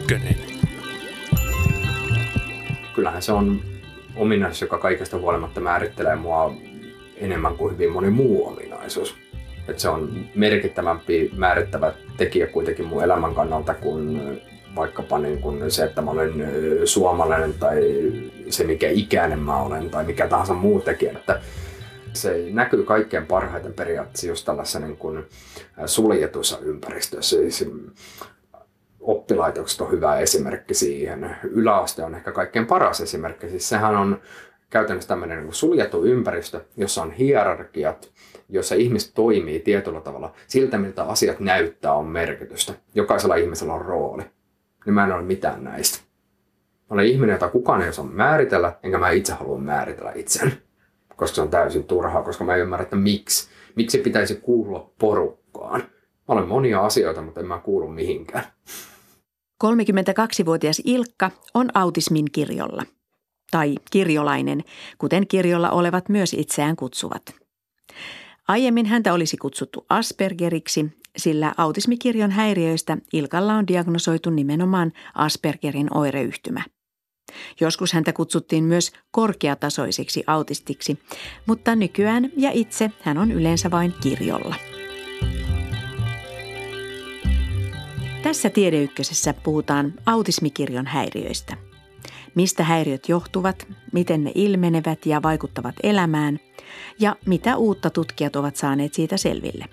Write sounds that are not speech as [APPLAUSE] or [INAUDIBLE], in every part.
Ykkönen. Kyllähän se on ominaisuus, joka kaikesta huolimatta määrittelee mua enemmän kuin hyvin moni muu ominaisuus. Et se on merkittävämpi määrittävä tekijä kuitenkin mun elämän kannalta kuin vaikkapa niin kuin se, että mä olen suomalainen tai se, mikä ikäinen mä olen tai mikä tahansa muu tekijä. Että se näkyy kaikkein parhaiten periaatteessa just tällaisessa niin kuin suljetussa ympäristössä. Oppilaitokset on hyvä esimerkki siihen. Yläaste on ehkä kaikkein paras esimerkki. Siis sehän on käytännössä tämmöinen niin suljettu ympäristö, jossa on hierarkiat, jossa ihmiset toimii tietyllä tavalla. Siltä, miltä asiat näyttää, on merkitystä. Jokaisella ihmisellä on rooli. Niin mä en ole mitään näistä. Mä olen ihminen, jota kukaan ei osaa määritellä, enkä mä itse halua määritellä itseäni. Koska se on täysin turhaa, koska mä en ymmärrä, että miksi. Miksi pitäisi kuulua porukkaan. Mä olen monia asioita, mutta en mä kuulu mihinkään. 32-vuotias Ilkka on autismin kirjolla. Tai kirjolainen, kuten kirjolla olevat myös itseään kutsuvat. Aiemmin häntä olisi kutsuttu Aspergeriksi, sillä autismikirjon häiriöistä Ilkalla on diagnosoitu nimenomaan Aspergerin oireyhtymä. Joskus häntä kutsuttiin myös korkeatasoiseksi autistiksi, mutta nykyään ja itse hän on yleensä vain kirjolla. Tässä Tiedeykkösessä puhutaan autismikirjon häiriöistä. Mistä häiriöt johtuvat, miten ne ilmenevät ja vaikuttavat elämään ja mitä uutta tutkijat ovat saaneet siitä selville.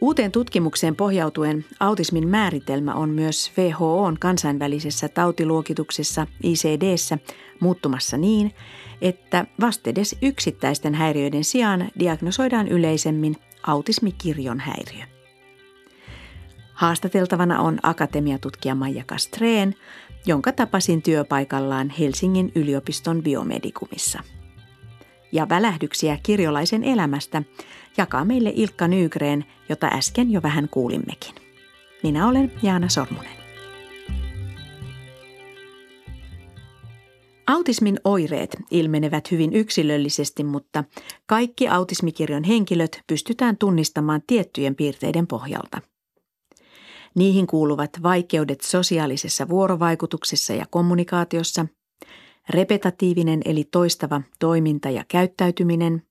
Uuteen tutkimukseen pohjautuen autismin määritelmä on myös WHOn kansainvälisessä tautiluokituksessa ICDssä muuttumassa niin, että vastedes yksittäisten häiriöiden sijaan diagnosoidaan yleisemmin autismikirjon häiriö. Haastateltavana on akatemiatutkija Maija Kastreen, jonka tapasin työpaikallaan Helsingin yliopiston biomedikumissa. Ja välähdyksiä kirjolaisen elämästä jakaa meille Ilkka Nyygreen, jota äsken jo vähän kuulimmekin. Minä olen Jaana Sormunen. Autismin oireet ilmenevät hyvin yksilöllisesti, mutta kaikki autismikirjon henkilöt pystytään tunnistamaan tiettyjen piirteiden pohjalta – Niihin kuuluvat vaikeudet sosiaalisessa vuorovaikutuksessa ja kommunikaatiossa, repetatiivinen eli toistava toiminta ja käyttäytyminen,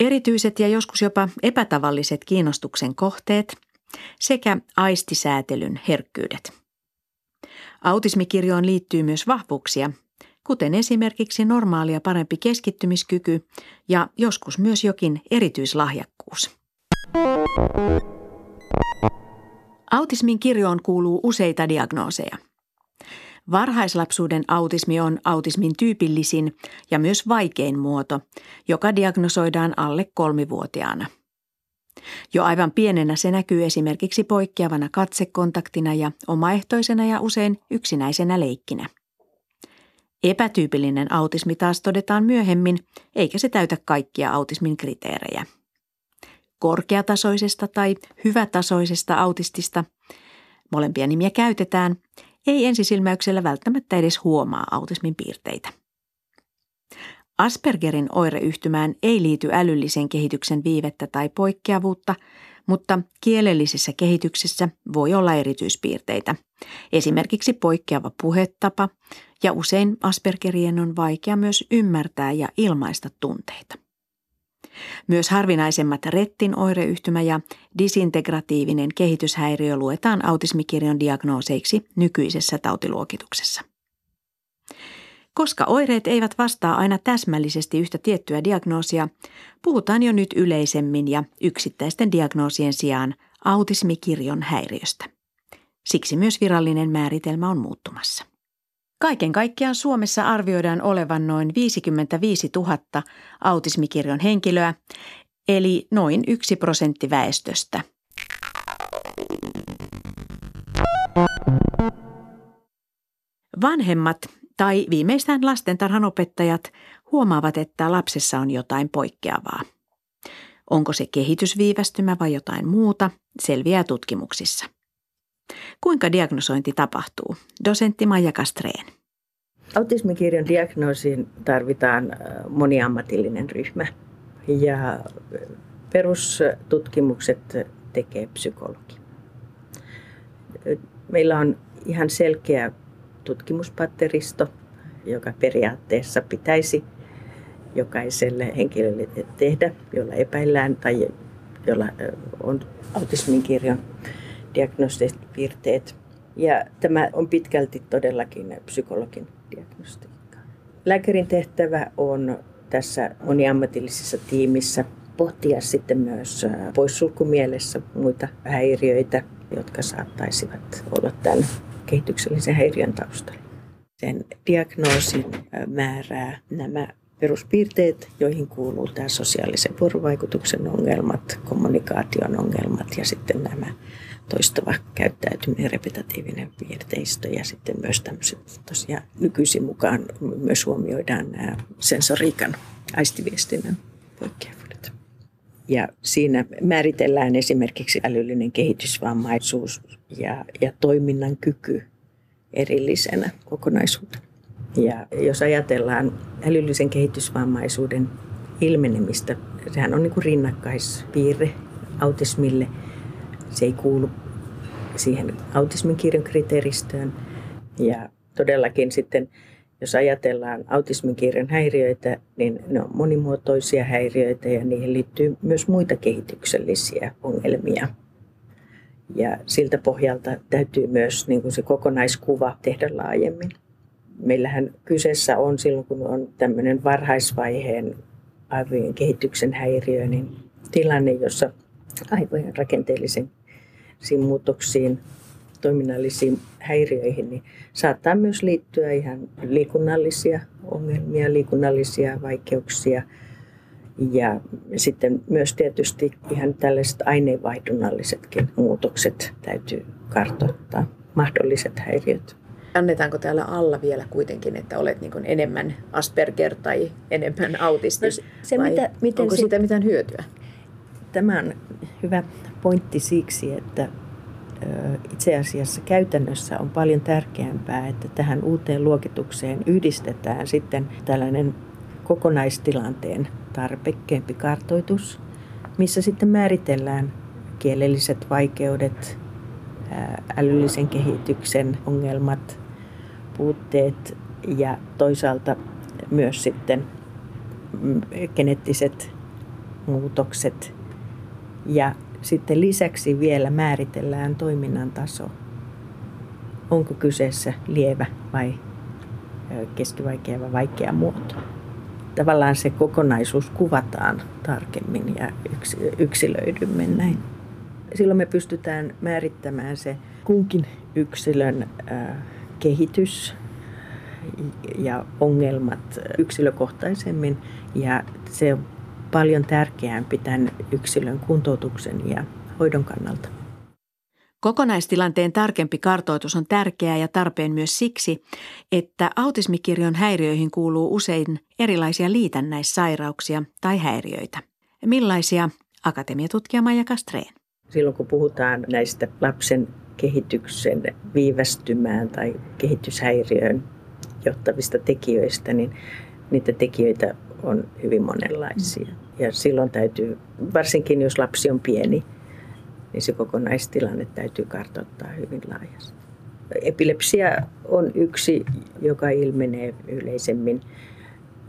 erityiset ja joskus jopa epätavalliset kiinnostuksen kohteet sekä aistisäätelyn herkkyydet. Autismikirjoon liittyy myös vahvuuksia, kuten esimerkiksi normaalia parempi keskittymiskyky ja joskus myös jokin erityislahjakkuus. Autismin kirjoon kuuluu useita diagnooseja. Varhaislapsuuden autismi on autismin tyypillisin ja myös vaikein muoto, joka diagnosoidaan alle kolmivuotiaana. Jo aivan pienenä se näkyy esimerkiksi poikkeavana katsekontaktina ja omaehtoisena ja usein yksinäisenä leikkinä. Epätyypillinen autismi taas todetaan myöhemmin, eikä se täytä kaikkia autismin kriteerejä korkeatasoisesta tai hyvätasoisesta autistista, molempia nimiä käytetään, ei ensisilmäyksellä välttämättä edes huomaa autismin piirteitä. Aspergerin oireyhtymään ei liity älyllisen kehityksen viivettä tai poikkeavuutta, mutta kielellisessä kehityksessä voi olla erityispiirteitä, esimerkiksi poikkeava puhetapa, ja usein Aspergerien on vaikea myös ymmärtää ja ilmaista tunteita. Myös harvinaisemmat rettin oireyhtymä ja disintegratiivinen kehityshäiriö luetaan autismikirjon diagnooseiksi nykyisessä tautiluokituksessa. Koska oireet eivät vastaa aina täsmällisesti yhtä tiettyä diagnoosia, puhutaan jo nyt yleisemmin ja yksittäisten diagnoosien sijaan autismikirjon häiriöstä. Siksi myös virallinen määritelmä on muuttumassa. Kaiken kaikkiaan Suomessa arvioidaan olevan noin 55 000 autismikirjon henkilöä, eli noin yksi prosentti väestöstä. Vanhemmat tai viimeistään lastentarhanopettajat huomaavat, että lapsessa on jotain poikkeavaa. Onko se kehitysviivästymä vai jotain muuta, selviää tutkimuksissa. Kuinka diagnosointi tapahtuu? Dosentti Maija Kastreen. Autismikirjon diagnoosiin tarvitaan moniammatillinen ryhmä ja perustutkimukset tekee psykologi. Meillä on ihan selkeä tutkimuspatteristo, joka periaatteessa pitäisi jokaiselle henkilölle tehdä, jolla epäillään tai jolla on autismin kirjon diagnostiset piirteet. Ja tämä on pitkälti todellakin psykologin diagnostiikka. Lääkärin tehtävä on tässä moniammatillisessa tiimissä pohtia sitten myös poissulkumielessä muita häiriöitä, jotka saattaisivat olla tämän kehityksellisen häiriön taustalla. Sen diagnoosin määrää nämä peruspiirteet, joihin kuuluu tämä sosiaalisen vuorovaikutuksen ongelmat, kommunikaation ongelmat ja sitten nämä toistuva käyttäytyminen, repetitiivinen piirteistö ja sitten myös tämmöiset tosiaan nykyisin mukaan myös huomioidaan nämä sensoriikan aistiviestinnän poikkeavuudet. Ja siinä määritellään esimerkiksi älyllinen kehitysvammaisuus ja, ja toiminnan kyky erillisenä kokonaisuutena. Ja jos ajatellaan älyllisen kehitysvammaisuuden ilmenemistä, sehän on niin kuin rinnakkaispiirre autismille. Se ei kuulu siihen autismin kirjon kriteeristöön. Ja todellakin sitten, jos ajatellaan autismin kirjon häiriöitä, niin ne on monimuotoisia häiriöitä ja niihin liittyy myös muita kehityksellisiä ongelmia. Ja siltä pohjalta täytyy myös niin kuin se kokonaiskuva tehdä laajemmin meillähän kyseessä on silloin, kun on tämmöinen varhaisvaiheen aivojen kehityksen häiriö, niin tilanne, jossa aivojen rakenteellisiin muutoksiin, toiminnallisiin häiriöihin, niin saattaa myös liittyä ihan liikunnallisia ongelmia, liikunnallisia vaikeuksia. Ja sitten myös tietysti ihan tällaiset aineenvaihdunnallisetkin muutokset täytyy kartoittaa, mahdolliset häiriöt annetaanko täällä alla vielä kuitenkin, että olet niin enemmän Asperger tai enemmän autisti? No se, vai mitä, miten onko siitä mitään hyötyä? Tämä on hyvä pointti siksi, että itse asiassa käytännössä on paljon tärkeämpää, että tähän uuteen luokitukseen yhdistetään sitten tällainen kokonaistilanteen tarpekkeempi kartoitus, missä sitten määritellään kielelliset vaikeudet, älyllisen kehityksen ongelmat, puutteet ja toisaalta myös sitten mm, geneettiset muutokset. Ja sitten lisäksi vielä määritellään toiminnan taso. Onko kyseessä lievä vai keskivaikea vai vaikea muoto. Tavallaan se kokonaisuus kuvataan tarkemmin ja yksilöidymme näin. Silloin me pystytään määrittämään se kunkin yksilön kehitys ja ongelmat yksilökohtaisemmin ja se on paljon tärkeämpi tämän yksilön kuntoutuksen ja hoidon kannalta. Kokonaistilanteen tarkempi kartoitus on tärkeää ja tarpeen myös siksi, että autismikirjon häiriöihin kuuluu usein erilaisia liitännäissairauksia tai häiriöitä. Millaisia? Akatemiatutkija Maija Kastreen. Silloin kun puhutaan näistä lapsen kehityksen viivästymään tai kehityshäiriöön johtavista tekijöistä, niin niitä tekijöitä on hyvin monenlaisia. Ja silloin täytyy, varsinkin jos lapsi on pieni, niin se kokonaistilanne täytyy kartoittaa hyvin laajasti. Epilepsia on yksi, joka ilmenee yleisemmin.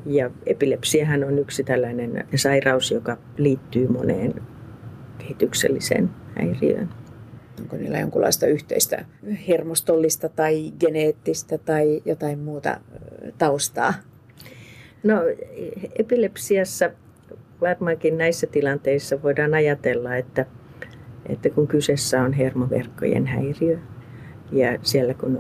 Ja epilepsiahan on yksi tällainen sairaus, joka liittyy moneen kehitykselliseen häiriöön. Onko niillä jonkinlaista yhteistä hermostollista tai geneettistä tai jotain muuta taustaa? No epilepsiassa varmaankin näissä tilanteissa voidaan ajatella, että, että kun kyseessä on hermoverkkojen häiriö ja siellä kun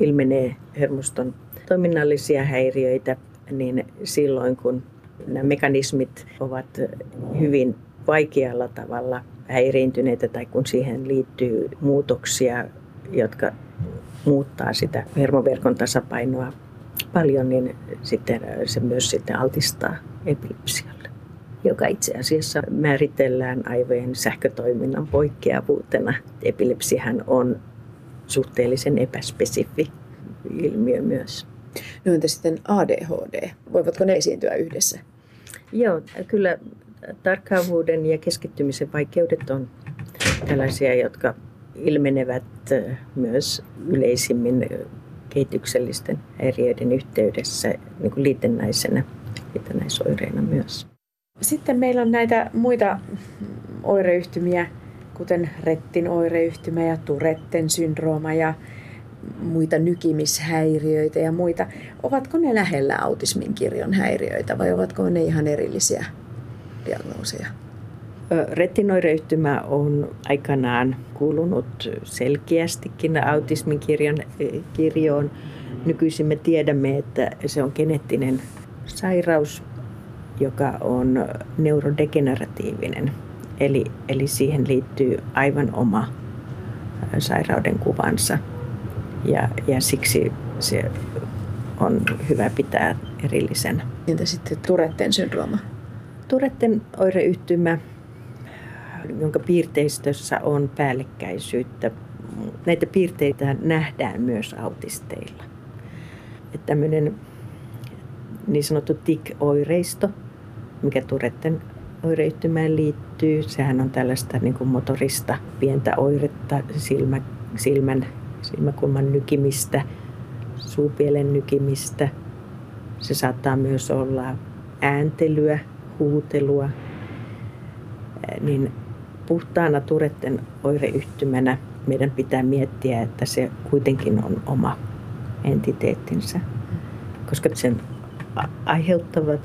ilmenee hermoston toiminnallisia häiriöitä, niin silloin kun nämä mekanismit ovat hyvin vaikealla tavalla häiriintyneitä tai kun siihen liittyy muutoksia, jotka muuttaa sitä hermoverkon tasapainoa paljon, niin sitten se myös sitten altistaa epilepsialle, joka itse asiassa määritellään aivojen sähkötoiminnan poikkeavuutena. Epilepsihän on suhteellisen epäspesifi ilmiö myös. No entä sitten ADHD? Voivatko ne esiintyä yhdessä? Joo, kyllä tarkkaavuuden ja keskittymisen vaikeudet on tällaisia, jotka ilmenevät myös yleisimmin kehityksellisten häiriöiden yhteydessä niin kuin liitännäisenä, liitännäisoireina myös. Sitten meillä on näitä muita oireyhtymiä, kuten Rettin oireyhtymä ja Turetten syndrooma ja muita nykimishäiriöitä ja muita. Ovatko ne lähellä autismin kirjon häiriöitä vai ovatko ne ihan erillisiä diagnooseja? Retinoireyhtymä on aikanaan kuulunut selkeästikin autismin kirjan, kirjoon. Nykyisin me tiedämme, että se on geneettinen sairaus, joka on neurodegeneratiivinen. Eli, eli siihen liittyy aivan oma sairauden kuvansa. Ja, ja siksi se on hyvä pitää erillisen. Entä sitten Turetten syndrooma? Turetten oireyhtymä jonka piirteistössä on päällekkäisyyttä. Näitä piirteitä nähdään myös autisteilla. Että tämmöinen niin sanottu TIC-oireisto, mikä Turetten oireyhtymään liittyy, sehän on tällaista niin kuin motorista pientä oiretta, silmä, silmän, silmäkulman nykimistä, suupielen nykimistä. Se saattaa myös olla ääntelyä, huutelua, niin puhtaana Turetten oireyhtymänä meidän pitää miettiä, että se kuitenkin on oma entiteettinsä, koska sen aiheuttavat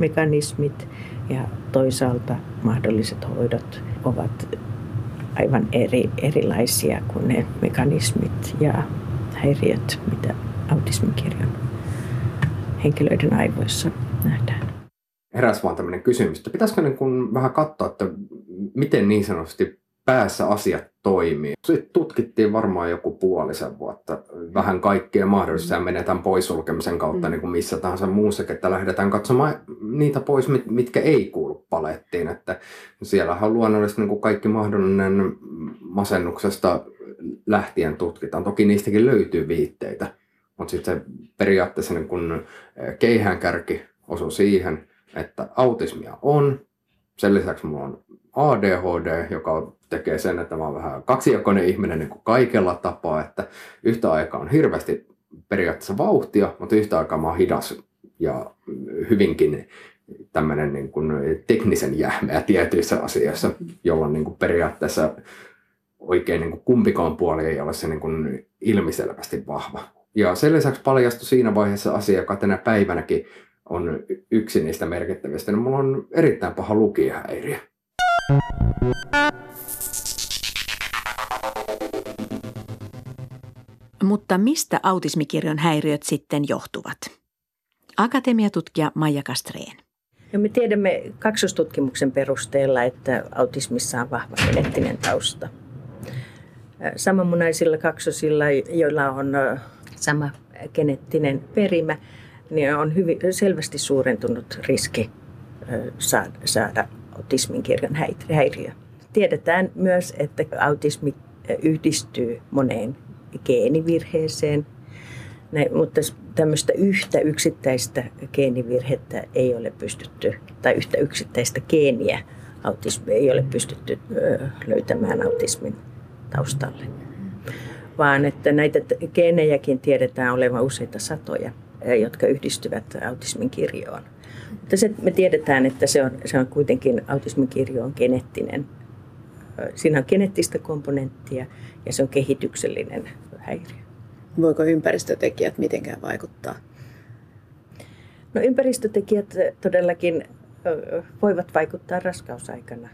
mekanismit ja toisaalta mahdolliset hoidot ovat aivan eri, erilaisia kuin ne mekanismit ja häiriöt, mitä autismikirjon henkilöiden aivoissa nähdään. Heräs vaan tämmöinen kysymys, että pitäisikö niin kun vähän katsoa, että miten niin sanotusti päässä asiat toimii. Sitten tutkittiin varmaan joku puolisen vuotta vähän kaikkea mahdollista ja menetään poissulkemisen kautta mm. niin kuin missä tahansa muussa, että lähdetään katsomaan niitä pois, mitkä ei kuulu palettiin. Että siellähän luonnollisesti niin kuin kaikki mahdollinen masennuksesta lähtien tutkitaan. Toki niistäkin löytyy viitteitä, mutta sitten se periaatteessa niin kuin keihäänkärki osuu siihen, että autismia on. Sen lisäksi mulla on ADHD, joka tekee sen, että mä oon vähän kaksijakoinen ihminen niin kuin kaikella tapaa, että yhtä aikaa on hirveästi periaatteessa vauhtia, mutta yhtä aikaa mä oon hidas ja hyvinkin tämmöinen niin kuin teknisen jähmeä tietyissä asioissa, jolloin niin kuin periaatteessa oikein niin kuin kumpikaan puoli ei ole se niin kuin ilmiselvästi vahva. Ja sen lisäksi paljastui siinä vaiheessa asia, joka tänä päivänäkin on yksi niistä merkittävistä, niin mulla on erittäin paha lukijahäiriö. Mutta mistä autismikirjon häiriöt sitten johtuvat? Akatemiatutkija Maija Kastreen. Ja me tiedämme kaksostutkimuksen perusteella, että autismissa on vahva geneettinen tausta. Samanmunaisilla kaksosilla, joilla on sama geneettinen perimä, niin on hyvin, selvästi suurentunut riski saada, autismin kirjon häiriö. Tiedetään myös, että autismi yhdistyy moneen geenivirheeseen, mutta tämmöistä yhtä yksittäistä geenivirhettä ei ole pystytty, tai yhtä yksittäistä geeniä autismi ei ole pystytty löytämään autismin taustalle. Vaan että näitä geenejäkin tiedetään olevan useita satoja, jotka yhdistyvät autismin kirjoon. Mutta se, me tiedetään, että se on, se on kuitenkin autismin kirjo on geneettinen. Siinä on geneettistä komponenttia ja se on kehityksellinen häiriö. Voiko ympäristötekijät mitenkään vaikuttaa? No ympäristötekijät todellakin voivat vaikuttaa raskausaikana.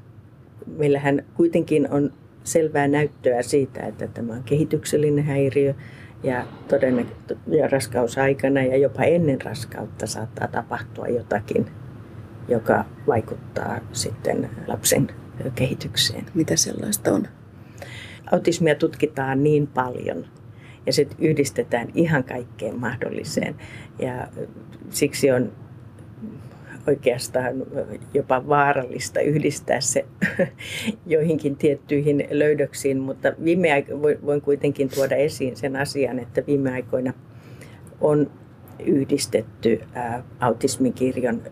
Meillähän kuitenkin on selvää näyttöä siitä, että tämä on kehityksellinen häiriö ja, todennäköisesti ja raskausaikana ja jopa ennen raskautta saattaa tapahtua jotakin, joka vaikuttaa sitten lapsen kehitykseen. Mitä sellaista on? Autismia tutkitaan niin paljon ja se yhdistetään ihan kaikkeen mahdolliseen. Ja siksi on oikeastaan jopa vaarallista yhdistää se [LAUGHS] joihinkin tiettyihin löydöksiin, mutta viime aiko- voin kuitenkin tuoda esiin sen asian, että viime aikoina on yhdistetty autismikirjon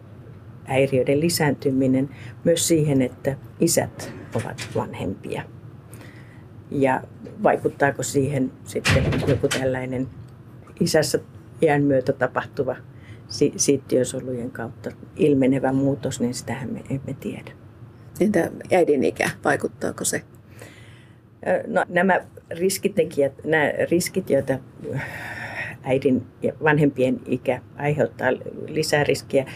häiriöiden lisääntyminen myös siihen, että isät ovat vanhempia. ja vaikuttaako siihen sitten joku tällainen isässä iän myötä tapahtuva siittiösolujen kautta ilmenevä muutos, niin sitähän me emme tiedä. Entä äidin ikä, vaikuttaako se? No, nämä riskitekijät, nämä riskit, joita äidin ja vanhempien ikä aiheuttaa lisää riskiä,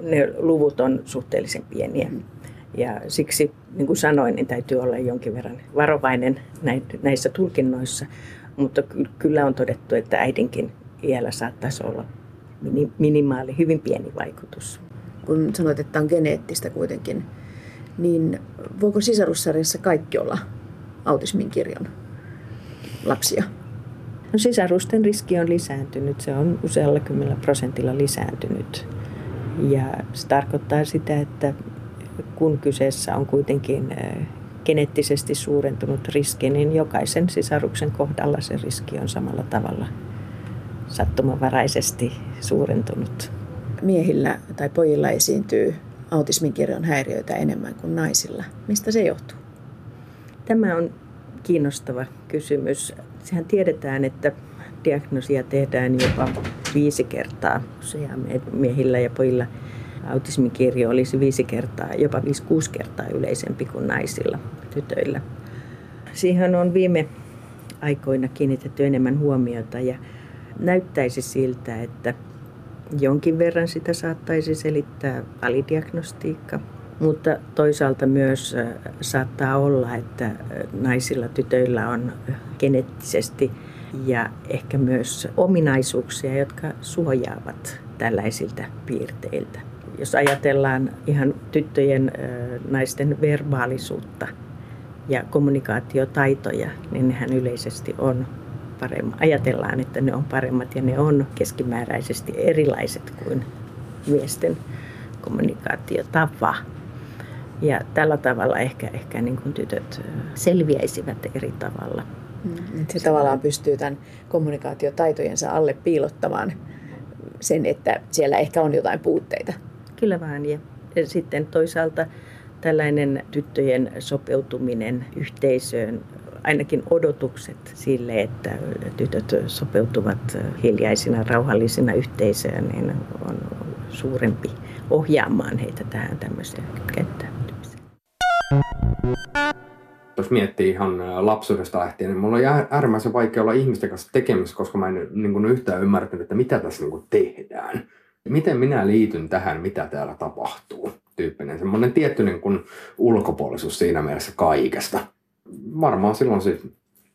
ne luvut on suhteellisen pieniä. Ja siksi, niin kuin sanoin, niin täytyy olla jonkin verran varovainen näissä tulkinnoissa. Mutta kyllä on todettu, että äidinkin iällä saattaisi olla minimaali, hyvin pieni vaikutus. Kun sanoit, että on geneettistä kuitenkin, niin voiko sisarussarjassa kaikki olla autismin kirjon lapsia? No sisarusten riski on lisääntynyt, se on usealla kymmenellä prosentilla lisääntynyt. Ja se tarkoittaa sitä, että kun kyseessä on kuitenkin geneettisesti suurentunut riski, niin jokaisen sisaruksen kohdalla se riski on samalla tavalla sattumanvaraisesti suurentunut. Miehillä tai pojilla esiintyy autismin kirjon häiriöitä enemmän kuin naisilla. Mistä se johtuu? Tämä on kiinnostava kysymys. Sehän tiedetään, että diagnoosia tehdään jopa viisi kertaa miehillä ja pojilla. Autismin kirjo olisi viisi kertaa, jopa viisi kuusi kertaa yleisempi kuin naisilla, tytöillä. Siihen on viime aikoina kiinnitetty enemmän huomiota ja näyttäisi siltä, että jonkin verran sitä saattaisi selittää alidiagnostiikka, mutta toisaalta myös saattaa olla, että naisilla, tytöillä on geneettisesti ja ehkä myös ominaisuuksia, jotka suojaavat tällaisilta piirteiltä. Jos ajatellaan ihan tyttöjen, naisten verbaalisuutta ja kommunikaatiotaitoja, niin nehän yleisesti on paremmat. Ajatellaan, että ne on paremmat ja ne on keskimääräisesti erilaiset kuin miesten kommunikaatiotapa. Ja tällä tavalla ehkä, ehkä niin kuin tytöt selviäisivät eri tavalla. Mm, se tavallaan pystyy tämän kommunikaatiotaitojensa alle piilottamaan sen, että siellä ehkä on jotain puutteita. Kyllä vaan. Ja, sitten toisaalta tällainen tyttöjen sopeutuminen yhteisöön, ainakin odotukset sille, että tytöt sopeutuvat hiljaisina, rauhallisina yhteisöön, niin on suurempi ohjaamaan heitä tähän tämmöiseen käyttäytymiseen. Jos miettii ihan lapsuudesta lähtien, niin mulla on äärimmäisen vaikea olla ihmisten kanssa tekemisissä, koska mä en niin kuin yhtään ymmärtänyt, että mitä tässä niin kuin tehdään. Miten minä liityn tähän, mitä täällä tapahtuu, tyyppinen. Semmoinen tietty niin kuin ulkopuolisuus siinä mielessä kaikesta. Varmaan silloin siis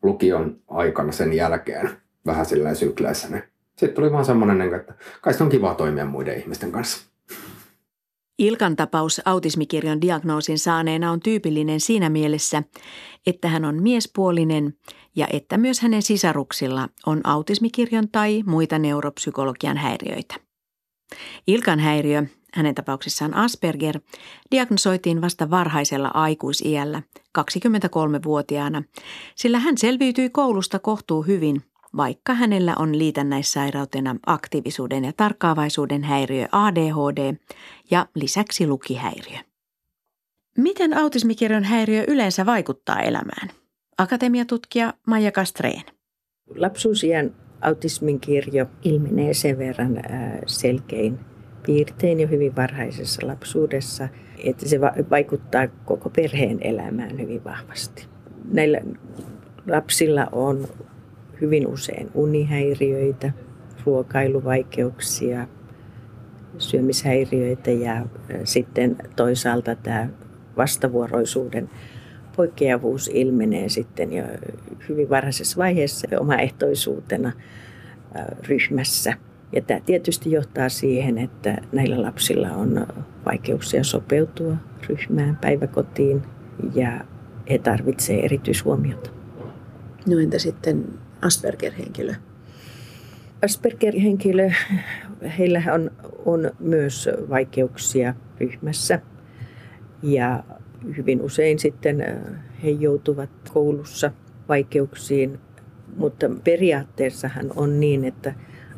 lukion aikana sen jälkeen vähän silleen sykleissä, niin sitten tuli vaan semmoinen, niin että kai on kiva toimia muiden ihmisten kanssa. Ilkan tapaus autismikirjon diagnoosin saaneena on tyypillinen siinä mielessä, että hän on miespuolinen ja että myös hänen sisaruksilla on autismikirjon tai muita neuropsykologian häiriöitä. Ilkan häiriö, hänen tapauksessaan Asperger, diagnosoitiin vasta varhaisella aikuisiällä 23-vuotiaana, sillä hän selviytyi koulusta kohtuu hyvin – vaikka hänellä on liitännäissairautena aktiivisuuden ja tarkkaavaisuuden häiriö ADHD ja lisäksi lukihäiriö. Miten autismikirjon häiriö yleensä vaikuttaa elämään? Akatemiatutkija Maija Kastreen. Lapsuusien autismin kirjo ilmenee sen verran selkein piirtein jo hyvin varhaisessa lapsuudessa, että se vaikuttaa koko perheen elämään hyvin vahvasti. Näillä lapsilla on hyvin usein unihäiriöitä, ruokailuvaikeuksia, syömishäiriöitä ja sitten toisaalta tämä vastavuoroisuuden poikkeavuus ilmenee sitten jo hyvin varhaisessa vaiheessa omaehtoisuutena ryhmässä. Ja tämä tietysti johtaa siihen, että näillä lapsilla on vaikeuksia sopeutua ryhmään, päiväkotiin ja he tarvitsevat erityishuomiota. No entä sitten Asperger-henkilö? Asperger-henkilö, heillä on, on myös vaikeuksia ryhmässä ja hyvin usein sitten äh, he joutuvat koulussa vaikeuksiin, mutta periaatteessahan on niin, että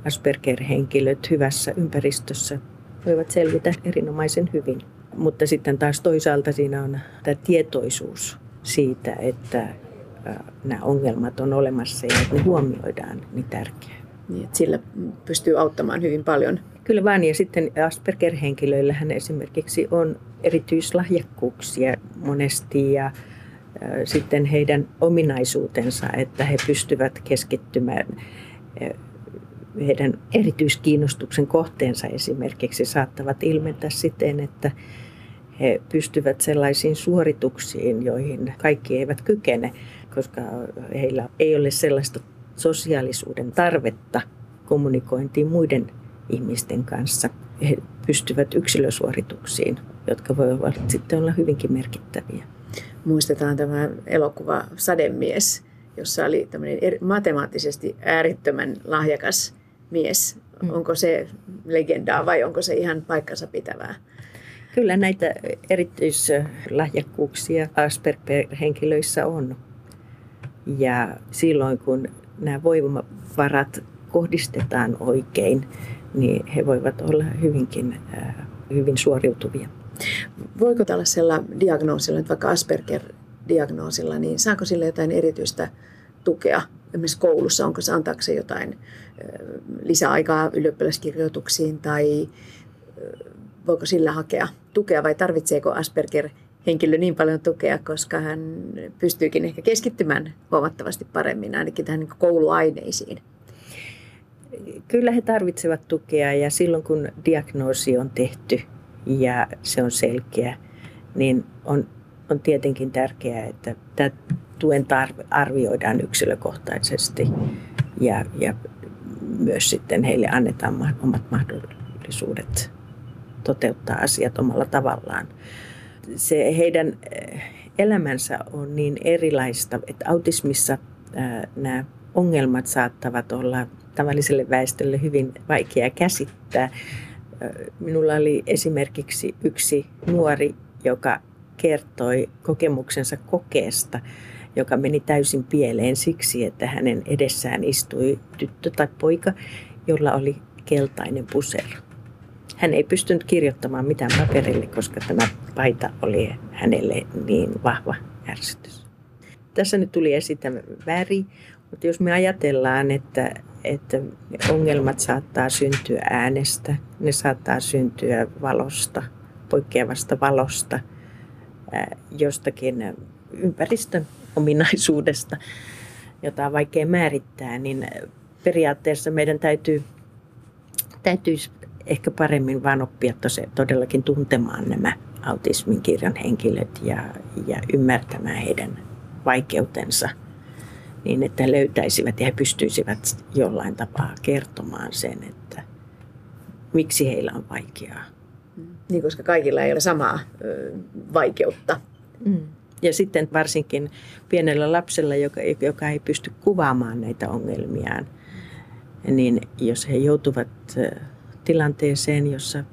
Asperger-henkilöt hyvässä ympäristössä voivat selvitä erinomaisen hyvin. Mutta sitten taas toisaalta siinä on tämä tietoisuus siitä, että nämä ongelmat on olemassa ja että ne huomioidaan, niin tärkeää. Niin, että sillä pystyy auttamaan hyvin paljon. Kyllä vaan, ja sitten Asperger-henkilöillähän esimerkiksi on erityislahjakkuuksia monesti ja sitten heidän ominaisuutensa, että he pystyvät keskittymään heidän erityiskiinnostuksen kohteensa esimerkiksi saattavat ilmentää siten, että he pystyvät sellaisiin suorituksiin, joihin kaikki eivät kykene, koska heillä ei ole sellaista sosiaalisuuden tarvetta kommunikointiin muiden ihmisten kanssa. He pystyvät yksilösuorituksiin, jotka voivat sitten olla hyvinkin merkittäviä. Muistetaan tämä elokuva Sademies, jossa oli tämmöinen matemaattisesti äärettömän lahjakas mies. Mm. Onko se legendaa vai onko se ihan paikkansa pitävää? Kyllä näitä erityislahjakkuuksia Asperger-henkilöissä on. Ja silloin kun nämä voimavarat kohdistetaan oikein, niin he voivat olla hyvinkin hyvin suoriutuvia. Voiko tällaisella diagnoosilla, nyt vaikka Asperger-diagnoosilla, niin saako sille jotain erityistä tukea esimerkiksi koulussa? Onko se antaako se jotain lisäaikaa ylioppilaskirjoituksiin tai voiko sillä hakea tukea vai tarvitseeko Asperger henkilö niin paljon tukea, koska hän pystyykin ehkä keskittymään huomattavasti paremmin ainakin tähän niin kouluaineisiin? Kyllä he tarvitsevat tukea ja silloin kun diagnoosi on tehty ja se on selkeä, niin on, on tietenkin tärkeää, että tämä tuen tarve arvioidaan yksilökohtaisesti ja, ja myös sitten heille annetaan omat mahdollisuudet toteuttaa asiat omalla tavallaan. Se heidän eh, elämänsä on niin erilaista, että autismissa nämä ongelmat saattavat olla tavalliselle väestölle hyvin vaikea käsittää. Minulla oli esimerkiksi yksi nuori, joka kertoi kokemuksensa kokeesta, joka meni täysin pieleen siksi, että hänen edessään istui tyttö tai poika, jolla oli keltainen pusero. Hän ei pystynyt kirjoittamaan mitään paperille, koska tämä paita oli hänelle niin vahva ärsytys. Tässä nyt tuli esitä väri, mutta jos me ajatellaan, että, että ongelmat saattaa syntyä äänestä, ne saattaa syntyä valosta, poikkeavasta valosta, jostakin ympäristön ominaisuudesta, jota on vaikea määrittää, niin periaatteessa meidän täytyy, täytyy ehkä paremmin vaan oppia tose, todellakin tuntemaan nämä autismin kirjan henkilöt ja, ja ymmärtämään heidän vaikeutensa niin, että he löytäisivät ja he pystyisivät jollain tapaa kertomaan sen, että miksi heillä on vaikeaa. Niin, koska kaikilla ei ole samaa ö, vaikeutta. Mm. Ja sitten varsinkin pienellä lapsella, joka, joka ei pysty kuvaamaan näitä ongelmiaan, niin jos he joutuvat tilanteeseen, jossa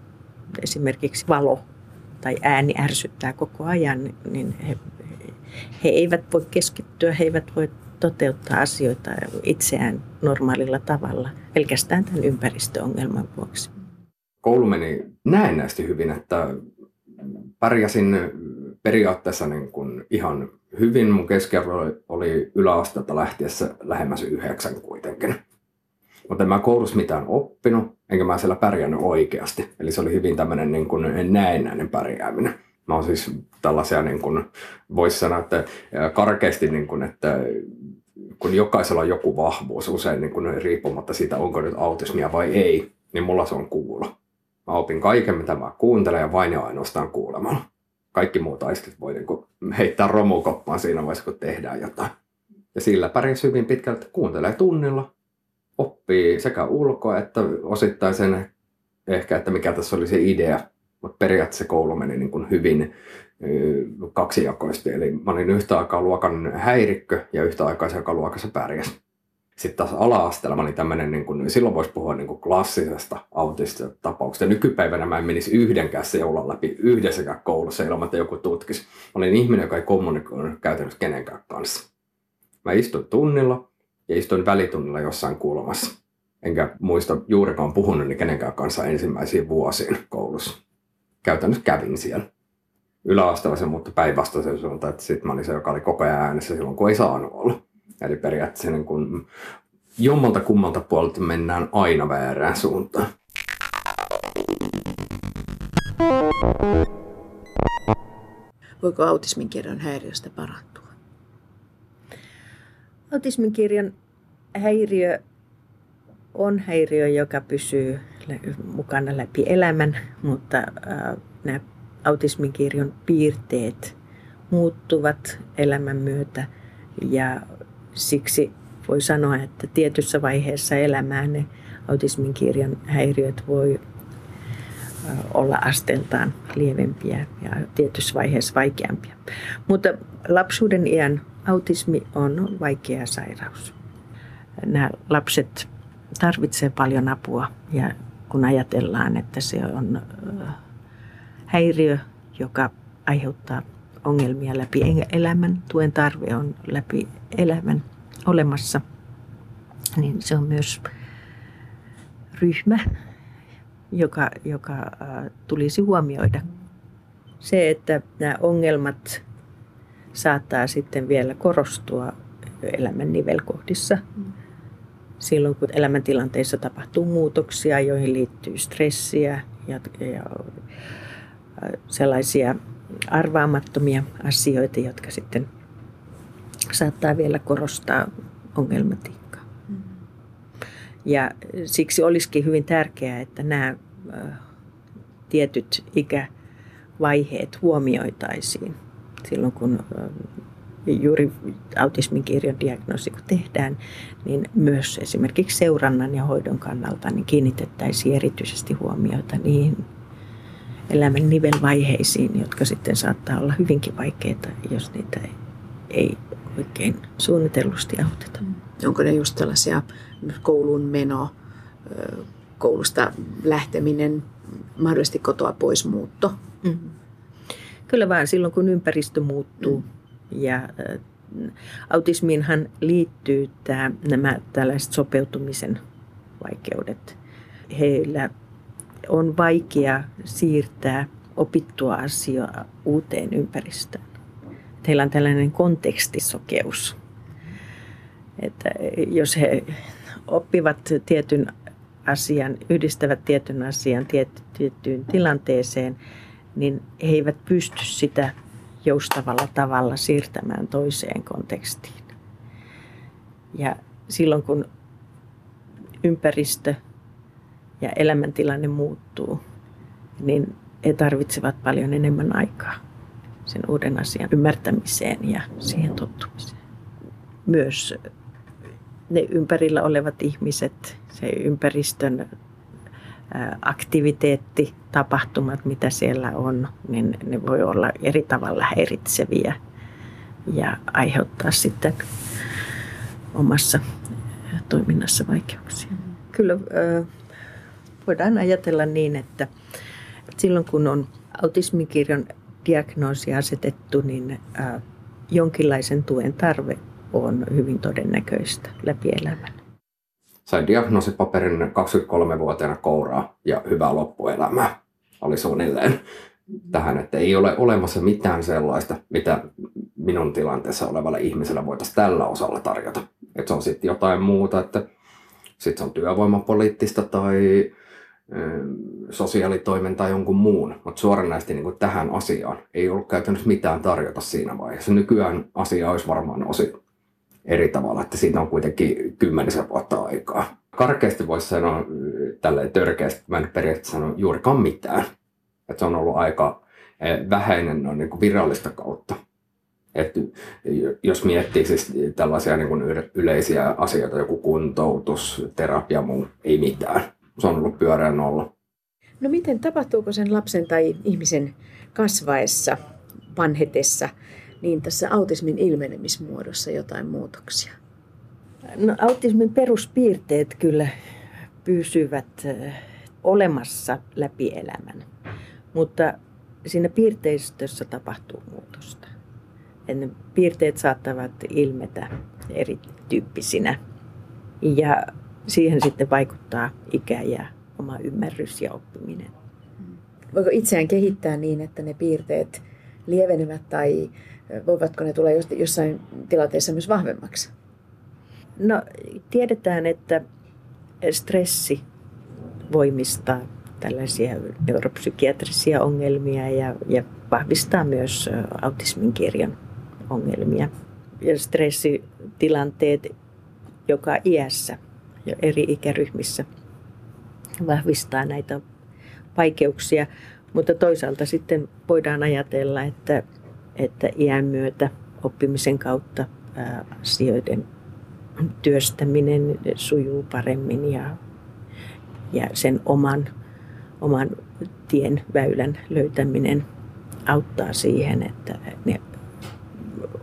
esimerkiksi valo tai ääni ärsyttää koko ajan, niin he, he eivät voi keskittyä, he eivät voi toteuttaa asioita itseään normaalilla tavalla pelkästään tämän ympäristöongelman vuoksi. Koulu meni näennäisesti hyvin, että pärjäsin periaatteessa niin kuin ihan hyvin. Mun keskiarvo oli yläasteelta lähtiessä lähemmäs yhdeksän kuitenkin. Mutta en mä koulussa mitään oppinut, enkä mä siellä pärjännyt oikeasti. Eli se oli hyvin tämmöinen niin kuin näennäinen pärjääminen. Mä oon siis tällaisia, niin kuin, voisi sanoa, että karkeasti, niin kuin, että kun jokaisella on joku vahvuus, usein niin kuin, riippumatta siitä, onko nyt autismia vai ei, niin mulla se on kuulo. Mä opin kaiken, mitä mä kuuntelen ja vain ja ainoastaan kuulemalla. Kaikki muut aistit voi niin kuin, heittää romukoppaan siinä vaiheessa, kun tehdään jotain. Ja sillä pärjäsi hyvin pitkälti. Kuuntelee tunnilla, oppii sekä ulkoa että osittain sen ehkä, että mikä tässä oli se idea. Mutta periaatteessa koulu meni niin kuin hyvin kaksijakoisesti. Eli mä olin yhtä aikaa luokan häirikkö ja yhtä aikaa se, joka luokassa pärjäs. Sitten taas ala-asteella mä olin tämmöinen, niin kuin, silloin voisi puhua niin kuin klassisesta autistisesta tapauksesta. Nykypäivänä mä en menisi yhdenkään seulan läpi yhdessäkään koulussa ilman, että joku tutkisi. Mä olin ihminen, joka ei kommunikoinut käytännössä kenenkään kanssa. Mä istuin tunnilla, ja istuin välitunnilla jossain kulmassa. Enkä muista juurikaan puhunut kenenkään kanssa ensimmäisiin vuosiin koulussa. Käytännössä kävin siellä. Yläasteella se muuttui päinvastaisen suuntaan, että sitten mä olin se, joka oli koko ajan äänessä silloin, kun ei saanut olla. Eli periaatteessa niin kun jommalta kummalta puolelta mennään aina väärään suuntaan. Voiko autismin kirjon häiriöstä parantua? Autismin kirjan häiriö on häiriö, joka pysyy mukana läpi elämän, mutta äh, nämä autismin kirjon piirteet muuttuvat elämän myötä ja siksi voi sanoa, että tietyssä vaiheessa elämää ne autismin kirjan häiriöt voi olla asteltaan lievempiä ja tietyssä vaiheessa vaikeampia. Mutta lapsuuden iän autismi on vaikea sairaus. Nämä lapset tarvitsevat paljon apua ja kun ajatellaan, että se on häiriö, joka aiheuttaa ongelmia läpi elämän, tuen tarve on läpi elämän olemassa, niin se on myös ryhmä, joka, joka tulisi huomioida. Se, että nämä ongelmat saattaa sitten vielä korostua elämän nivelkohdissa. Silloin kun elämäntilanteissa tapahtuu muutoksia, joihin liittyy stressiä ja, ja sellaisia arvaamattomia asioita, jotka sitten saattaa vielä korostaa ongelmatiikkaa. Ja siksi olisikin hyvin tärkeää, että nämä tietyt ikävaiheet huomioitaisiin silloin, kun juuri autismin kirjon diagnoosi kun tehdään, niin myös esimerkiksi seurannan ja hoidon kannalta niin kiinnitettäisiin erityisesti huomioita niihin elämän nivelvaiheisiin, jotka sitten saattaa olla hyvinkin vaikeita, jos niitä ei, ei oikein suunnitellusti auteta. Onko ne just tällaisia koulun meno, koulusta lähteminen, mahdollisesti kotoa pois muutto? Mm. Kyllä vaan silloin, kun ympäristö muuttuu. Mm. Ja autismiinhan liittyy tämä, nämä tällaiset sopeutumisen vaikeudet. Heillä on vaikea siirtää opittua asiaa uuteen ympäristöön. Heillä on tällainen kontekstisokeus. Että jos he oppivat tietyn asian, yhdistävät tietyn asian tiettyyn tilanteeseen, niin he eivät pysty sitä joustavalla tavalla siirtämään toiseen kontekstiin. Ja silloin kun ympäristö ja elämäntilanne muuttuu, niin he tarvitsevat paljon enemmän aikaa sen uuden asian ymmärtämiseen ja siihen tottumiseen. Myös ne ympärillä olevat ihmiset, se ympäristön aktiviteetti, tapahtumat, mitä siellä on, niin ne voi olla eri tavalla häiritseviä ja aiheuttaa sitten omassa toiminnassa vaikeuksia. Kyllä voidaan ajatella niin, että silloin kun on autismikirjon diagnoosi asetettu, niin jonkinlaisen tuen tarve on hyvin todennäköistä läpi elämän. Sain diagnoosipaperin 23-vuotiaana kouraa ja hyvää loppuelämää. Oli suunnilleen tähän, että ei ole olemassa mitään sellaista, mitä minun tilanteessa olevalle ihmiselle voitaisiin tällä osalla tarjota. Että se on sitten jotain muuta, että sitten se on työvoimapoliittista tai sosiaalitoimen tai jonkun muun, mutta suoranaisesti niin tähän asiaan ei ollut käytännössä mitään tarjota siinä vaiheessa. Nykyään asia olisi varmaan osi eri tavalla, että siinä on kuitenkin kymmenisen vuotta aikaa. Karkeasti voisi sanoa tälleen törkeästi, mä en periaatteessa sano juurikaan mitään. Että se on ollut aika vähäinen no, niin kuin virallista kautta. Et jos miettii siis tällaisia niin kuin yleisiä asioita, joku kuntoutus, terapia, muu, ei mitään se on ollut pyöreä nolla. No miten tapahtuuko sen lapsen tai ihmisen kasvaessa, vanhetessa, niin tässä autismin ilmenemismuodossa jotain muutoksia? No, autismin peruspiirteet kyllä pysyvät olemassa läpi elämän, mutta siinä piirteistössä tapahtuu muutosta. Ja ne piirteet saattavat ilmetä erityyppisinä. Ja siihen sitten vaikuttaa ikä ja oma ymmärrys ja oppiminen. Voiko itseään kehittää niin, että ne piirteet lievenevät tai voivatko ne tulla jossain tilanteessa myös vahvemmaksi? No tiedetään, että stressi voimistaa tällaisia neuropsykiatrisia ongelmia ja, ja vahvistaa myös autismin kirjon ongelmia. Ja stressitilanteet joka iässä ja eri ikäryhmissä vahvistaa näitä vaikeuksia. Mutta toisaalta sitten voidaan ajatella, että, että iän myötä oppimisen kautta asioiden työstäminen sujuu paremmin ja, ja sen oman, oman tien väylän löytäminen auttaa siihen, että ne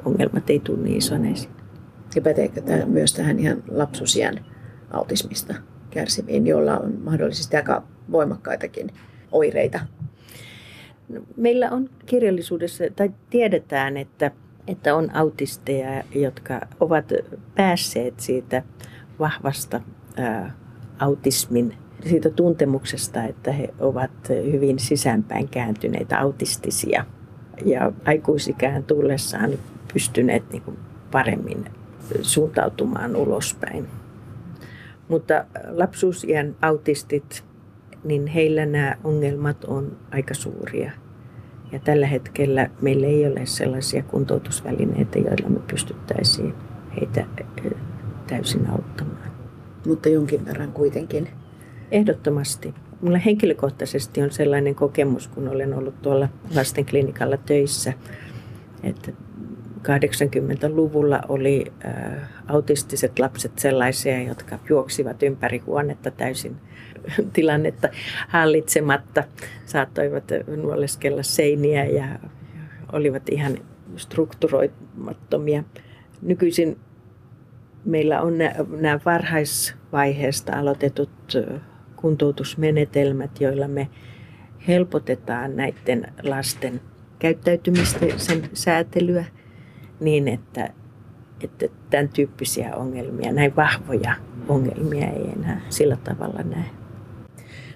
ongelmat ei tule niin isoneisiin. Ja päteekö tämä myös tähän ihan lapsusiän autismista kärsiviin, joilla on mahdollisesti aika voimakkaitakin oireita? Meillä on kirjallisuudessa, tai tiedetään, että, että on autisteja, jotka ovat päässeet siitä vahvasta ää, autismin siitä tuntemuksesta, että he ovat hyvin sisäänpäin kääntyneitä autistisia ja aikuisikään tullessaan pystyneet niin kuin paremmin suuntautumaan ulospäin. Mutta lapsuusien autistit, niin heillä nämä ongelmat on aika suuria. Ja tällä hetkellä meillä ei ole sellaisia kuntoutusvälineitä, joilla me pystyttäisiin heitä täysin auttamaan. Mutta jonkin verran kuitenkin. Ehdottomasti. Mulla henkilökohtaisesti on sellainen kokemus, kun olen ollut tuolla lastenklinikalla töissä, että 80-luvulla oli äh, autistiset lapset sellaisia, jotka juoksivat ympäri huonetta täysin [LAUGHS] tilannetta hallitsematta. Saattoivat nuoleskella seiniä ja olivat ihan strukturoimattomia. Nykyisin meillä on nämä varhaisvaiheesta aloitetut kuntoutusmenetelmät, joilla me helpotetaan näiden lasten käyttäytymisten sen säätelyä – niin, että, että tämän tyyppisiä ongelmia, näin vahvoja ongelmia ei enää sillä tavalla näe.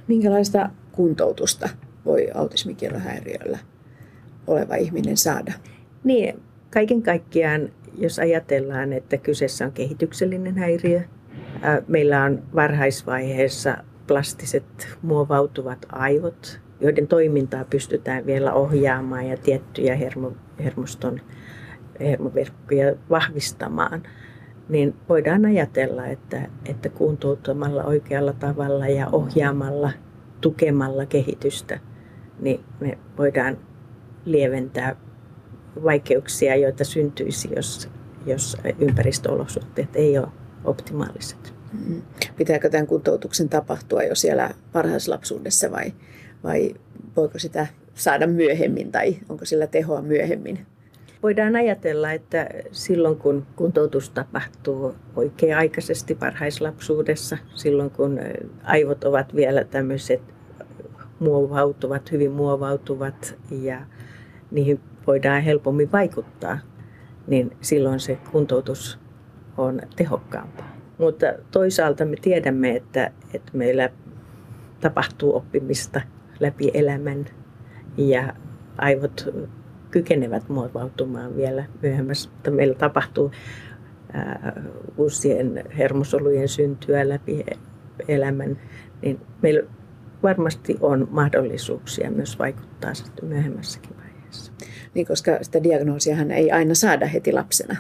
Minkälaista kuntoutusta voi autismikirjohäiriöllä oleva ihminen saada? Niin, kaiken kaikkiaan, jos ajatellaan, että kyseessä on kehityksellinen häiriö, meillä on varhaisvaiheessa plastiset muovautuvat aivot, joiden toimintaa pystytään vielä ohjaamaan ja tiettyjä hermo, hermoston hermoverkkoja vahvistamaan, niin voidaan ajatella, että, että kuntouttamalla oikealla tavalla ja ohjaamalla, tukemalla kehitystä, niin me voidaan lieventää vaikeuksia, joita syntyisi, jos, jos ympäristöolosuhteet ei ole optimaaliset. Mm-hmm. Pitääkö tämän kuntoutuksen tapahtua jo siellä varhaislapsuudessa vai, vai voiko sitä saada myöhemmin tai onko sillä tehoa myöhemmin? Voidaan ajatella, että silloin kun kuntoutus tapahtuu oikea-aikaisesti varhaislapsuudessa, silloin kun aivot ovat vielä tämmöiset muovautuvat, hyvin muovautuvat ja niihin voidaan helpommin vaikuttaa, niin silloin se kuntoutus on tehokkaampaa. Mutta toisaalta me tiedämme, että, että meillä tapahtuu oppimista läpi elämän ja aivot kykenevät muovautumaan vielä myöhemmässä, mutta meillä tapahtuu ää, uusien hermosolujen syntyä läpi elämän, niin meillä varmasti on mahdollisuuksia myös vaikuttaa sitten myöhemmässäkin vaiheessa. Niin, koska sitä diagnoosiahan ei aina saada heti lapsena.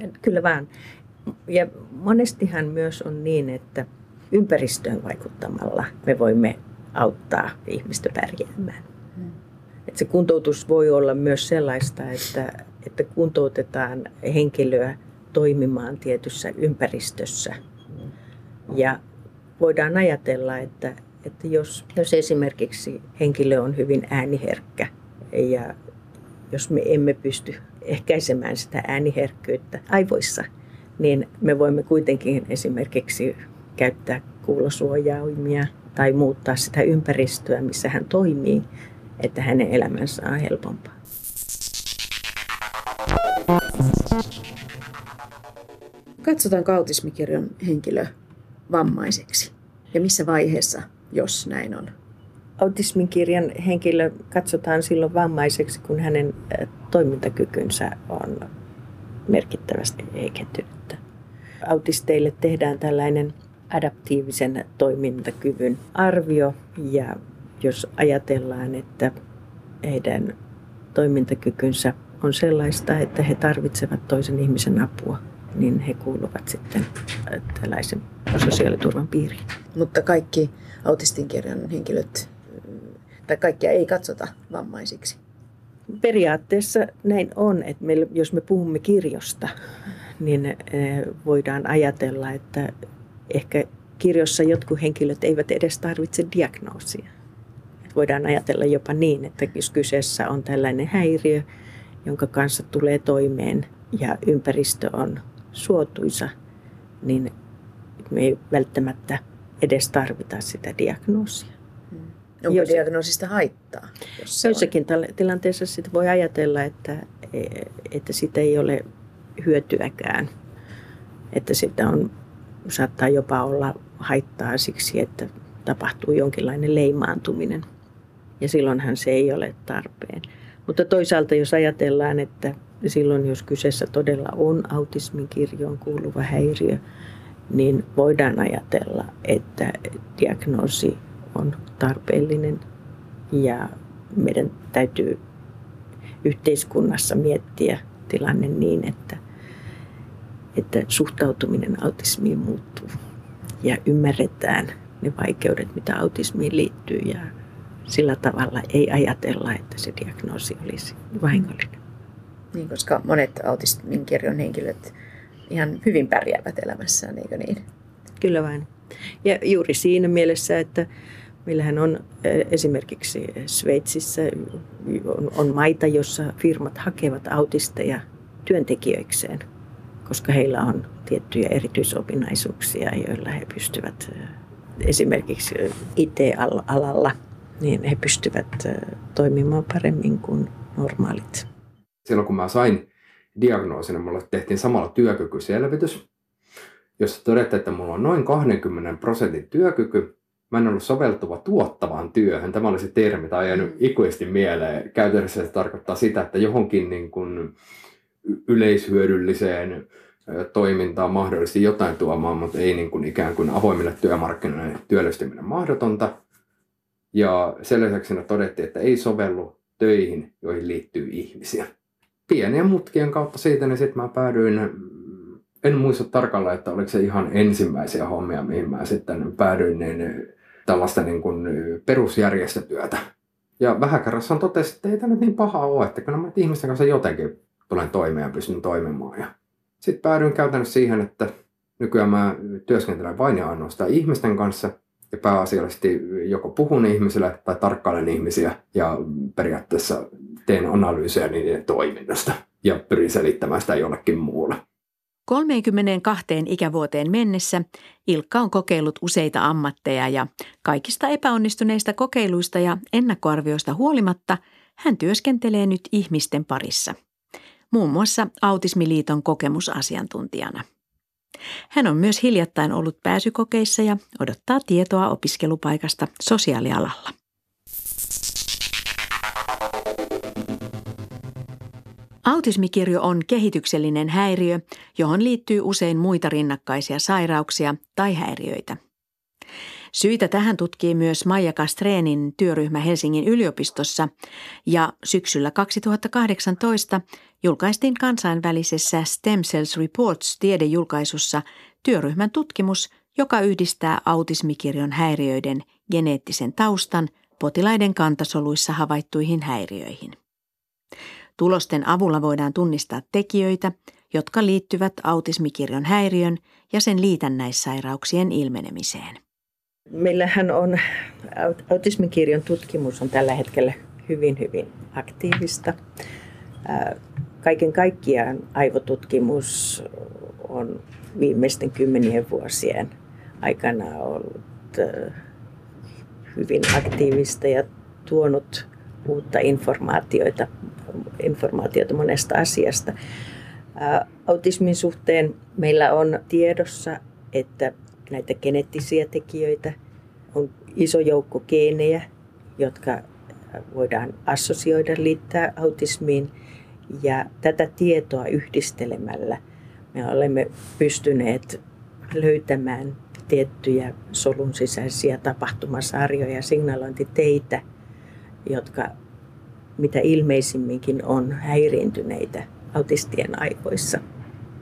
Ja, kyllä vaan. Ja monestihan myös on niin, että ympäristöön vaikuttamalla me voimme auttaa ihmistä pärjäämään. Että se kuntoutus voi olla myös sellaista, että, että kuntoutetaan henkilöä toimimaan tietyssä ympäristössä. Ja voidaan ajatella, että, että jos, jos esimerkiksi henkilö on hyvin ääniherkkä ja jos me emme pysty ehkäisemään sitä ääniherkkyyttä aivoissa, niin me voimme kuitenkin esimerkiksi käyttää kuulosuojaimia tai muuttaa sitä ympäristöä, missä hän toimii että hänen elämänsä on helpompaa. Katsotaanko autismikirjon henkilö vammaiseksi ja missä vaiheessa, jos näin on? autismin kirjan henkilö katsotaan silloin vammaiseksi, kun hänen toimintakykynsä on merkittävästi heikentynyt. Autisteille tehdään tällainen adaptiivisen toimintakyvyn arvio ja jos ajatellaan, että heidän toimintakykynsä on sellaista, että he tarvitsevat toisen ihmisen apua, niin he kuuluvat sitten tällaisen sosiaaliturvan piiriin. Mutta kaikki autistin kirjan henkilöt, tai kaikkia ei katsota vammaisiksi. Periaatteessa näin on, että me, jos me puhumme kirjosta, niin eh, voidaan ajatella, että ehkä kirjossa jotkut henkilöt eivät edes tarvitse diagnoosia. Voidaan ajatella jopa niin, että jos kyseessä on tällainen häiriö, jonka kanssa tulee toimeen ja ympäristö on suotuisa, niin me ei välttämättä edes tarvita sitä diagnoosia. Hmm. Onko jos, diagnoosista haittaa? Joissakin tilanteessa sitä voi ajatella, että, että sitä ei ole hyötyäkään. Että sitä on, saattaa jopa olla haittaa siksi, että tapahtuu jonkinlainen leimaantuminen. Ja silloinhan se ei ole tarpeen. Mutta toisaalta jos ajatellaan, että silloin jos kyseessä todella on autismin kirjoon kuuluva häiriö, niin voidaan ajatella, että diagnoosi on tarpeellinen ja meidän täytyy yhteiskunnassa miettiä tilanne niin, että, että suhtautuminen autismiin muuttuu ja ymmärretään ne vaikeudet, mitä autismiin liittyy ja sillä tavalla ei ajatella, että se diagnoosi olisi vahingollinen. Niin, koska monet autismin kirjon henkilöt ihan hyvin pärjäävät elämässään, eikö niin? Kyllä vain. Ja juuri siinä mielessä, että meillähän on esimerkiksi Sveitsissä on, on maita, jossa firmat hakevat autisteja työntekijöikseen, koska heillä on tiettyjä erityisominaisuuksia, joilla he pystyvät esimerkiksi IT-alalla, niin he pystyvät toimimaan paremmin kuin normaalit. Silloin kun mä sain diagnoosina, mulle tehtiin samalla työkykyselvitys, jossa todettiin, että mulla on noin 20 prosentin työkyky. Mä en ollut soveltuva tuottavaan työhön. Tämä oli se termi, tai jäänyt mm. ikuisesti mieleen. Käytännössä se tarkoittaa sitä, että johonkin niin kuin yleishyödylliseen toimintaan mahdollisesti jotain tuomaan, mutta ei niin kuin ikään kuin avoimille työmarkkinoille työllistyminen mahdotonta. Ja sen lisäksi todettiin, että ei sovellu töihin, joihin liittyy ihmisiä pienien mutkien kautta siitä, niin sitten mä päädyin, en muista tarkalleen, että oliko se ihan ensimmäisiä hommia, mihin mä sitten päädyin, niin tällaista niin kuin perusjärjestötyötä. Ja vähäkärässä on totesi, että ei tämä nyt niin paha ole, että kyllä mä ihmisten kanssa jotenkin tulen toimeen ja pystyn toimimaan. Ja sitten päädyin käytännössä siihen, että nykyään mä työskentelen vain ja ainoastaan ihmisten kanssa pääasiallisesti joko puhun ihmisille tai tarkkailen ihmisiä ja periaatteessa teen analyysejä niiden toiminnasta ja pyrin selittämään sitä jollekin muulle. 32 ikävuoteen mennessä Ilkka on kokeillut useita ammatteja ja kaikista epäonnistuneista kokeiluista ja ennakkoarvioista huolimatta hän työskentelee nyt ihmisten parissa. Muun muassa Autismiliiton kokemusasiantuntijana. Hän on myös hiljattain ollut pääsykokeissa ja odottaa tietoa opiskelupaikasta sosiaalialalla. Autismikirjo on kehityksellinen häiriö, johon liittyy usein muita rinnakkaisia sairauksia tai häiriöitä. Syitä tähän tutkii myös Maija Kastreenin työryhmä Helsingin yliopistossa ja syksyllä 2018 julkaistiin kansainvälisessä Stem Cells Reports tiedejulkaisussa työryhmän tutkimus, joka yhdistää autismikirjon häiriöiden geneettisen taustan potilaiden kantasoluissa havaittuihin häiriöihin. Tulosten avulla voidaan tunnistaa tekijöitä, jotka liittyvät autismikirjon häiriön ja sen liitännäissairauksien ilmenemiseen. Meillähän on autismikirjon tutkimus on tällä hetkellä hyvin, hyvin aktiivista. Kaiken kaikkiaan aivotutkimus on viimeisten kymmenien vuosien aikana ollut hyvin aktiivista ja tuonut uutta informaatiota, informaatiota monesta asiasta. Autismin suhteen meillä on tiedossa, että näitä geneettisiä tekijöitä on iso joukko geenejä, jotka voidaan assosioida, liittää autismiin. Ja tätä tietoa yhdistelemällä me olemme pystyneet löytämään tiettyjä solun sisäisiä tapahtumasarjoja, signalointiteitä, jotka mitä ilmeisimminkin on häiriintyneitä autistien aivoissa.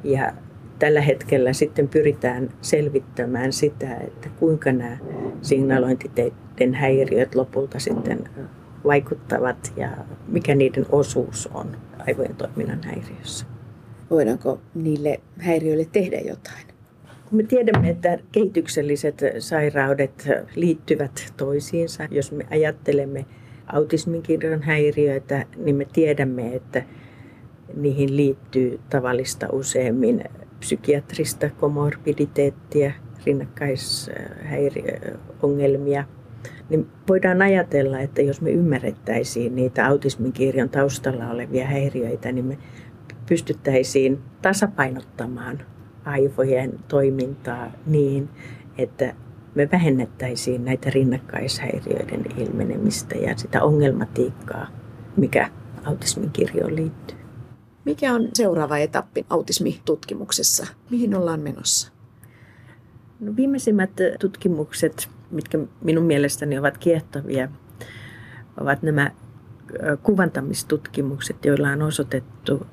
Ja tällä hetkellä sitten pyritään selvittämään sitä, että kuinka nämä signalointiteiden häiriöt lopulta sitten vaikuttavat ja mikä niiden osuus on aivojen toiminnan häiriössä. Voidaanko niille häiriöille tehdä jotain? Me tiedämme, että kehitykselliset sairaudet liittyvät toisiinsa. Jos me ajattelemme autismin kirjon häiriöitä, niin me tiedämme, että niihin liittyy tavallista useammin psykiatrista komorbiditeettia, rinnakkaishäiriöongelmia. Niin voidaan ajatella, että jos me ymmärrettäisiin niitä autismin kirjon taustalla olevia häiriöitä, niin me pystyttäisiin tasapainottamaan aivojen toimintaa niin, että me vähennettäisiin näitä rinnakkaishäiriöiden ilmenemistä ja sitä ongelmatiikkaa, mikä autismin kirjoon liittyy. Mikä on seuraava etappi autismitutkimuksessa? Mihin ollaan menossa? No, viimeisimmät tutkimukset, mitkä minun mielestäni ovat kiehtovia, ovat nämä kuvantamistutkimukset, joilla on osoitettu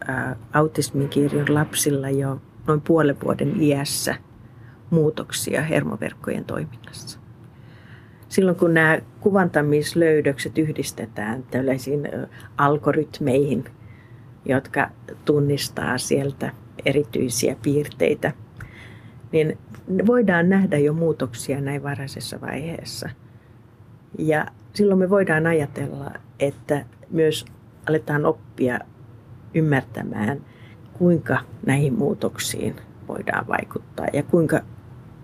autismin kirjon lapsilla jo noin puolen vuoden iässä muutoksia hermoverkkojen toiminnassa. Silloin kun nämä kuvantamislöydökset yhdistetään tällaisiin algoritmeihin, jotka tunnistaa sieltä erityisiä piirteitä, niin voidaan nähdä jo muutoksia näin varhaisessa vaiheessa. Ja silloin me voidaan ajatella, että myös aletaan oppia ymmärtämään, kuinka näihin muutoksiin voidaan vaikuttaa ja kuinka,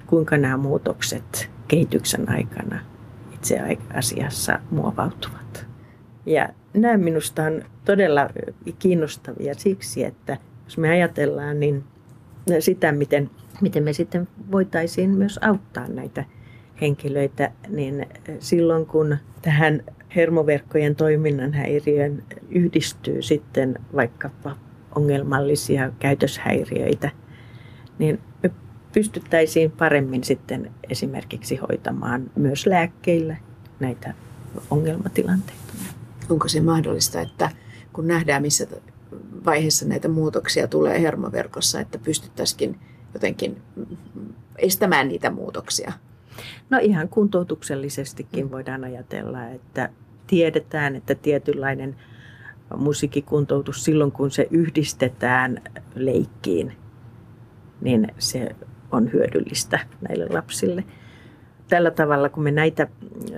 kuinka nämä muutokset kehityksen aikana itse asiassa muovautuvat. Ja nämä minusta on todella kiinnostavia siksi, että jos me ajatellaan niin sitä, miten, miten me sitten voitaisiin myös auttaa näitä henkilöitä, niin silloin kun tähän hermoverkkojen toiminnan häiriön yhdistyy sitten vaikkapa ongelmallisia käytöshäiriöitä, niin me pystyttäisiin paremmin sitten esimerkiksi hoitamaan myös lääkkeillä näitä ongelmatilanteita. Onko se mahdollista, että kun nähdään missä vaiheessa näitä muutoksia tulee hermoverkossa, että pystyttäisiin jotenkin estämään niitä muutoksia? No ihan kuntoutuksellisestikin mm. voidaan ajatella, että tiedetään, että tietynlainen musiikkikuntoutus silloin, kun se yhdistetään leikkiin, niin se on hyödyllistä näille lapsille. Tällä tavalla, kun me näitä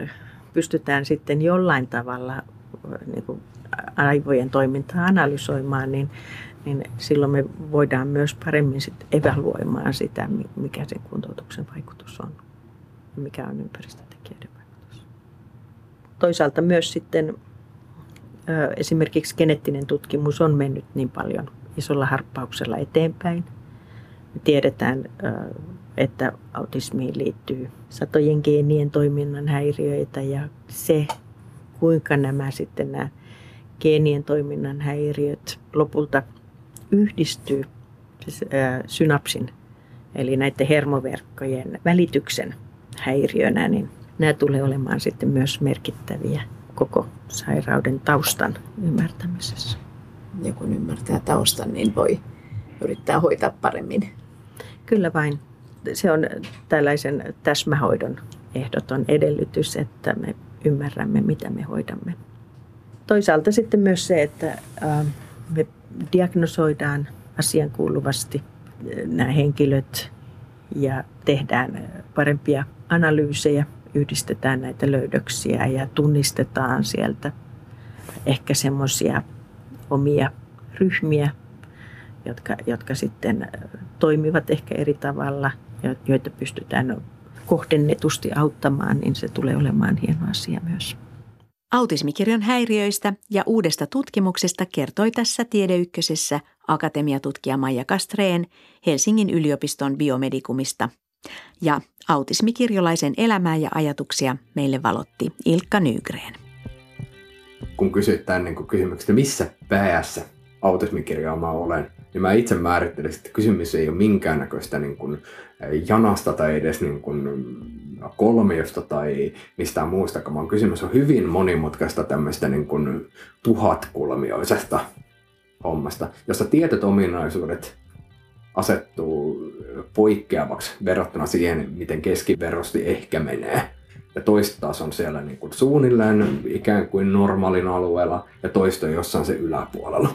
äh, pystytään sitten jollain tavalla niin kuin aivojen toimintaa analysoimaan, niin, niin silloin me voidaan myös paremmin sit evaluoimaan sitä, mikä sen kuntoutuksen vaikutus on ja mikä on ympäristötekijöiden vaikutus. Toisaalta myös sitten esimerkiksi geneettinen tutkimus on mennyt niin paljon isolla harppauksella eteenpäin. Me tiedetään, että autismiin liittyy satojen geenien toiminnan häiriöitä ja se, kuinka nämä sitten nämä geenien toiminnan häiriöt lopulta yhdistyy siis, synapsin, eli näiden hermoverkkojen välityksen häiriönä, niin nämä tulee olemaan sitten myös merkittäviä koko sairauden taustan ymmärtämisessä. Ja kun ymmärtää taustan, niin voi yrittää hoitaa paremmin. Kyllä vain. Se on tällaisen täsmähoidon ehdoton edellytys, että me ymmärrämme, mitä me hoidamme. Toisaalta sitten myös se, että me diagnosoidaan asiankuuluvasti nämä henkilöt ja tehdään parempia analyysejä yhdistetään näitä löydöksiä ja tunnistetaan sieltä ehkä semmoisia omia ryhmiä, jotka, jotka sitten toimivat ehkä eri tavalla, joita pystytään kohdennetusti auttamaan, niin se tulee olemaan hieno asia myös. Autismikirjon häiriöistä ja uudesta tutkimuksesta kertoi tässä Tiedeykkösessä akatemiatutkija Maija Kastreen Helsingin yliopiston biomedikumista – ja autismikirjolaisen elämää ja ajatuksia meille valotti Ilkka Nygreen. kun kysyt tämän niin kysymyksen, missä päässä autismikirjaamaa olen, niin mä itse määrittelisin, että kysymys ei ole minkäännäköistä niin kuin janasta tai edes niin kuin kolmiosta tai mistään muusta, vaan kysymys on hyvin monimutkaista tämmöistä niin kuin tuhatkulmioisesta hommasta, jossa tietyt ominaisuudet asettuu poikkeavaksi verrattuna siihen, miten keskiverrosti ehkä menee. Ja toista taas on siellä niin kuin suunnilleen ikään kuin normaalin alueella ja toista jossain se yläpuolella.